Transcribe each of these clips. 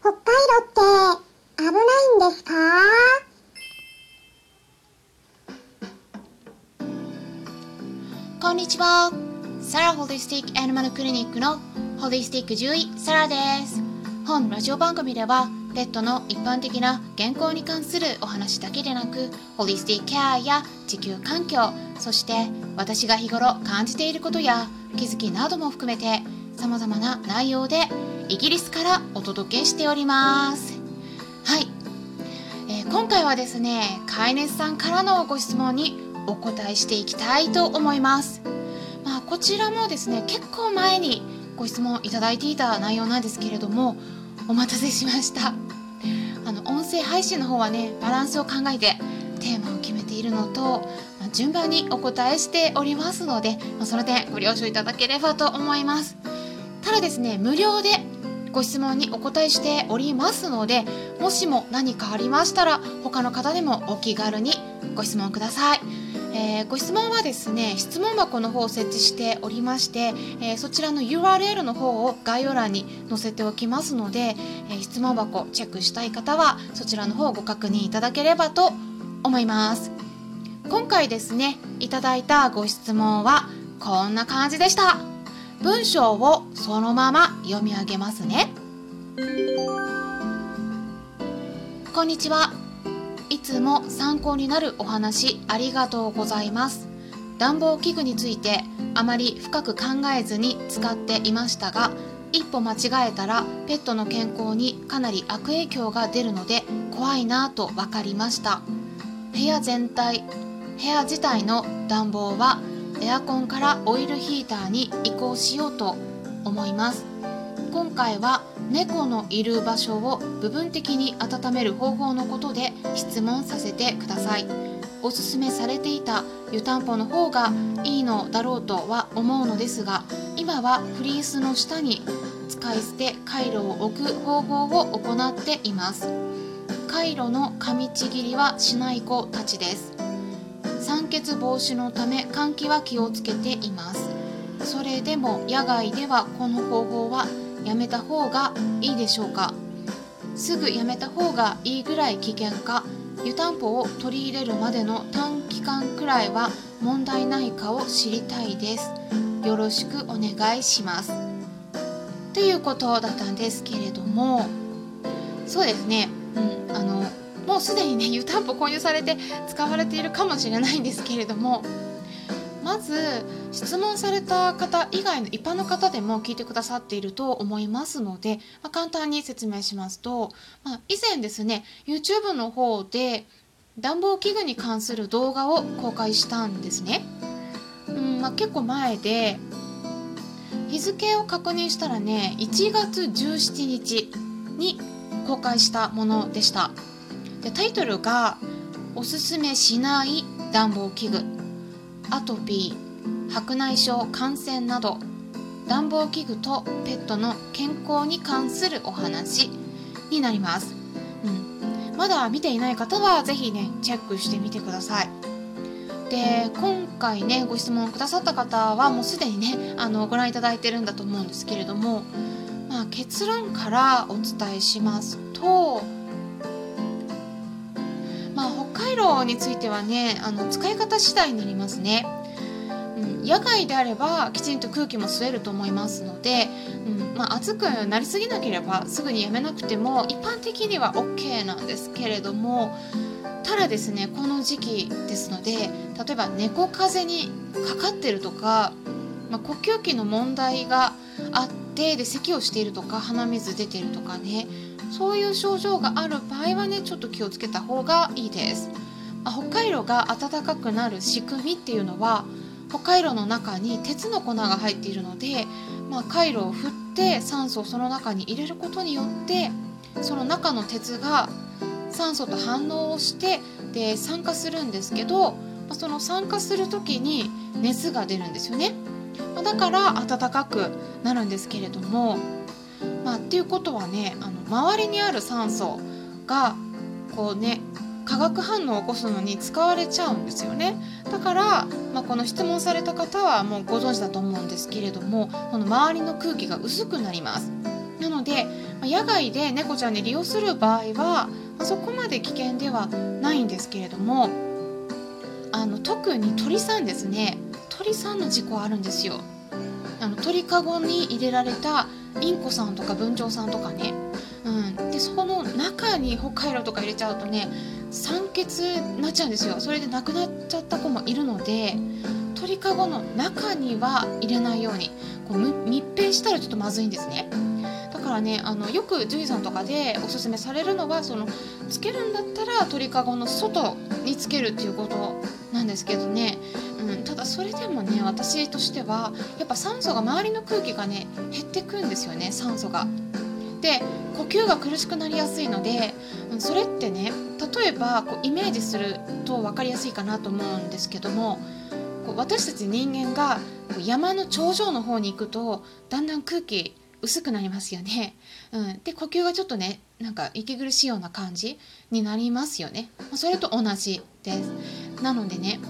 北海道って危ないんですか？こんにちは。サラホリスティックアニマルクリニックのホリスティック獣医サラです。本ラジオ番組ではペットの一般的な健康に関するお話だけでなくホリスティックケアや地球環境そして私が日頃感じていることや気づきなども含めて様々な内容でイギリスからお届けしております。はい、えー、今回はですね飼い主さんからのご質問にお答えしていきたいと思います。まあ、こちらもですね結構前にご質問いただいていた内容なんですけれどもお待たせしました。あの音声配信の方はねバランスを考えてテーマを決めているのと、まあ、順番にお答えしておりますので、まあ、その点ご了承いただければと思います。ただですね無料でご質問にお答えしておりますのでもしも何かありましたら他の方でもお気軽にご質問ください。えー、ご質問はですね質問箱の方を設置しておりまして、えー、そちらの URL の方を概要欄に載せておきますので、えー、質問箱チェックしたい方はそちらの方をご確認いただければと思います。今回ですねいただいたご質問はこんな感じでした。文章をそのまま読み上げますね。こんにちは。いつも参考になるお話ありがとうございます。暖房器具についてあまり深く考えずに使っていましたが一歩間違えたらペットの健康にかなり悪影響が出るので怖いなぁと分かりました。部屋全体部屋自体の暖房はエアコンからオイルヒーターに移行しようと思います。今回は猫のいる場所を部分的に温める方法のことで質問させてください。おすすめされていた湯たんぽの方がいいのだろうとは思うのですが今はフリースの下に使い捨てカイロを置く方法を行っています。カイロの噛みちぎりはしない子たちです。酸欠防止のため換気は気をつけています。それでも野外ではこの方法はやめた方がいいでしょうか？すぐやめた方がいいぐらい危険か？湯たんぽを取り入れるまでの短期間くらいは問題ないかを知りたいです。よろしくお願いします。っていうことだったんですけれどもそうですね、うん、あのもうすでにね湯たんぽ購入されて使われているかもしれないんですけれどもまず質問された方以外の一般の方でも聞いてくださっていると思いますので、まあ、簡単に説明しますと、まあ、以前ですね YouTube の方で暖房器具に関する動画を公開したんですね。うんまあ、結構前で日付を確認したらね1月17日に公開したものでしたでタイトルが「おすすめしない暖房器具」アトピー白内障感染など。暖房器具とペットの健康に関するお話になります、うん、まだ見ていない方は是非ねチェックしてみてください。で今回ねご質問くださった方はもうすでにねあのご覧いただいてるんだと思うんですけれども、まあ、結論からお伝えしますとまあ、北海道についてはねあの使い方次第になりますね。うん、野外であればきちんと空気も吸えると思いますので、うんまあ、暑くなりすぎなければすぐにやめなくても一般的には OK なんですけれどもただですねこの時期ですので例えば猫風邪にかかってるとか、まあ、呼吸器の問題があってで咳をしているとか鼻水出てるとかねそういう症状がある場合はねちょっと気をつけた方がいいです。まあ、北海道が暖かくなる仕組みっていうのは北海道の中に鉄の粉が入っているので、まあ、回路を振って酸素をその中に入れることによってその中の鉄が酸素と反応をしてで酸化するんですけど、まあ、その酸化する時に熱が出るんですよね。まあ、だから暖かくなるんですけれどもまあ、っていうことはねあの周りにある酸素がこうね化学反応を起こすのに使われちゃうんですよね。だから、まあ、この質問された方はもうご存知だと思うんですけれどもこの周りの空気が薄くなります。なので野外で猫ちゃんで利用する場合はそこまで危険ではないんですけれどもあの特に鳥さんですね。鳥さんの事故あるんですよ。あの鳥かごに入れられたインコさんとか文鳥さんとかね、うん、でそこの中に北海道とか入れちゃうとね酸欠になっちゃうんですよ。それで亡くなっちゃった子もいるので鳥かごの中には入れないようにこう密閉したらちょっとまずいんですね。だからねあのよく獣医さんとかでおすすめされるのはそのつけるんだったら鳥かごの外につけるっていうことなんですけどね、だそれでもね私としてはやっぱ酸素が周りの空気がね減ってくんですよね酸素が。で呼吸が苦しくなりやすいのでそれってね例えばこうイメージすると分かりやすいかなと思うんですけどもこう私たち人間が山の頂上の方に行くとだんだん空気薄くなりますよね。うん、で呼吸がちょっとねなんか息苦しいような感じになりますよね。それと同じです。なのでね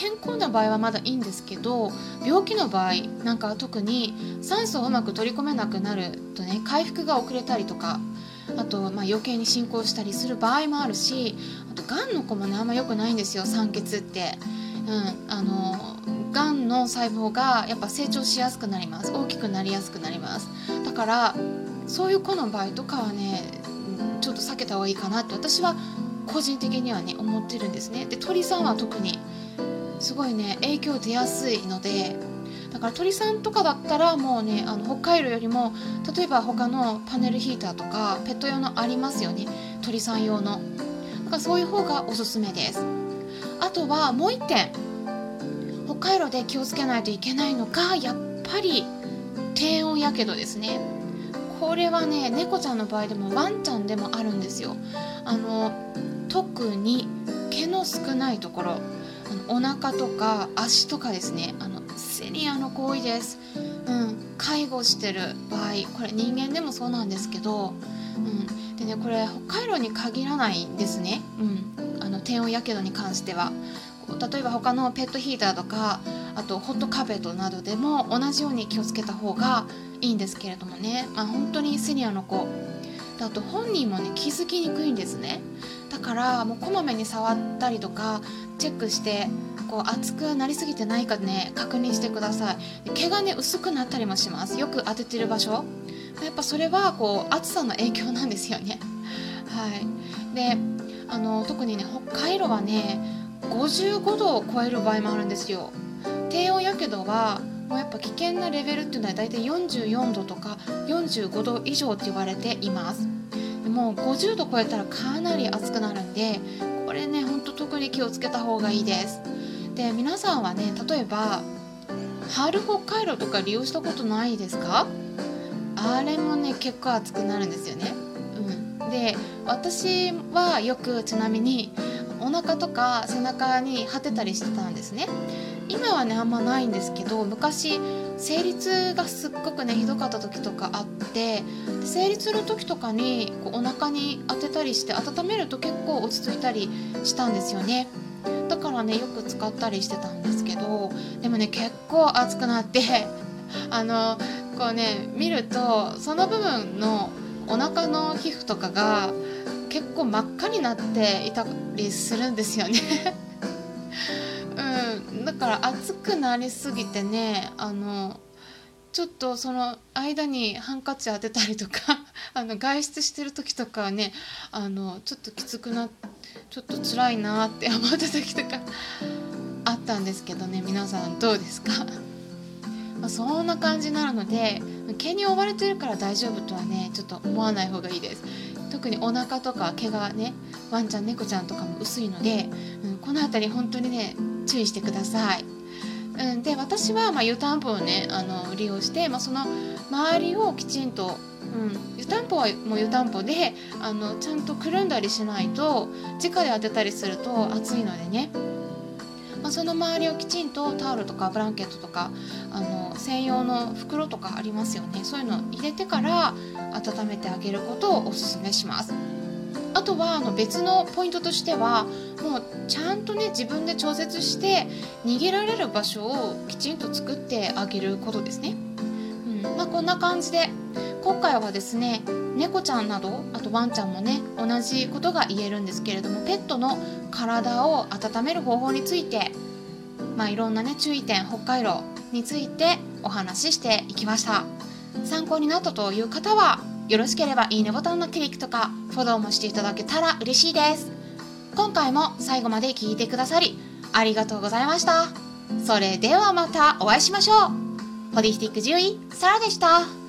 健康な場合はまだいいんですけど病気の場合なんか特に酸素をうまく取り込めなくなるとね回復が遅れたりとかあと、まあ、余計に進行したりする場合もあるしあとがんの子もねあんま良くないんですよ酸欠って。うん、あのがんの細胞がやっぱ成長しやすくなります。大きくなりやすくなります。だからそういう子の場合とかはねちょっと避けた方がいいかなって私は個人的にはね思ってるんですね。で鳥さんは特にすごいね影響出やすいのでだから鳥さんとかだったらもうねあの北海道よりも例えば他のパネルヒーターとかペット用のありますよね鳥さん用の。だからそういう方がおすすめです。あとはもう1点北海道で気をつけないといけないのがやっぱり低温やけどですね。これはね猫ちゃんの場合でもワンちゃんでもあるんですよ。あの特に毛の少ないところ。あのお腹とか足とかですね。あのセリアの行為です、うん、介護してる場合これ人間でもそうなんですけど、うん、でねこれ北海道に限らないんですね、うん、あの低温やけどに関しては。例えば他のペットヒーターとかあとホットカーペットなどでも同じように気をつけた方がいいんですけれどもね、まあ、本当にセニアの子。あと本人もね気づきにくいんですね。からもうこまめに触ったりとかチェックしてこう熱くなりすぎてないかね確認してください。毛がね薄くなったりもします。よく当ててる場所。やっぱそれはこう暑さの影響なんですよね。はい。であの特にね北海道はね55度を超える場合もあるんですよ。低温やけどはもうやっぱ危険なレベルっていうのは大体44度とか45度以上って言われています。でも50度超えたらかなり暑くなるんでこれねほんと特に気をつけた方がいいです。で皆さんはね例えば春北海道とか利用したことないですか？あれもね結構暑くなるんですよね、うん、で私はよくちなみにお腹とか背中に張ってたりしてたんですね。今はねあんまないんですけど昔生理痛がすっごくねひどかった時とかあって生理痛の時とかにこうお腹に当てたりして温めると結構落ち着いたりしたんですよね。だからねよく使ったりしてたんですけどでもね結構熱くなって あのこうね見るとその部分のお腹の皮膚とかが結構真っ赤になっていたりするんですよね。だから暑くなりすぎてねあのちょっとその間にハンカチ当てたりとか あの外出してる時とかはねあのちょっときつくなちょっと辛いなって 思った時とかあったんですけどね皆さんどうですか？ま、そんな感じなので毛に覆われてるから大丈夫とはねちょっと思わない方がいいです。特にお腹とか毛がねワンちゃん猫ちゃんとかも薄いので、うん、この辺り本当にね注意してください。うん、で私は、まあ、湯たんぽをねあの利用して、まあ、その周りをきちんと、うん、湯たんぽはもう湯たんぽであのちゃんとくるんだりしないと直で当てたりすると熱いのでね、まあ、その周りをきちんとタオルとかブランケットとかあの専用の袋とかありますよねそういうのを入れてから温めてあげることをおすすめします。あとはあの別のポイントとしてはもうちゃんとね自分で調節して逃げられる場所をきちんと作ってあげることですね。うんまあ、こんな感じで今回はですね猫ちゃんなどあとワンちゃんもね同じことが言えるんですけれどもペットの体を温める方法についてまあいろんなね注意点北海道についてお話ししていきました。参考になったという方はよろしければいいねボタンのクリックとかフォローもしていただけたら嬉しいです。今回も最後まで聞いてくださりありがとうございました。それではまたお会いしましょう。ホリスティック獣医サラでした。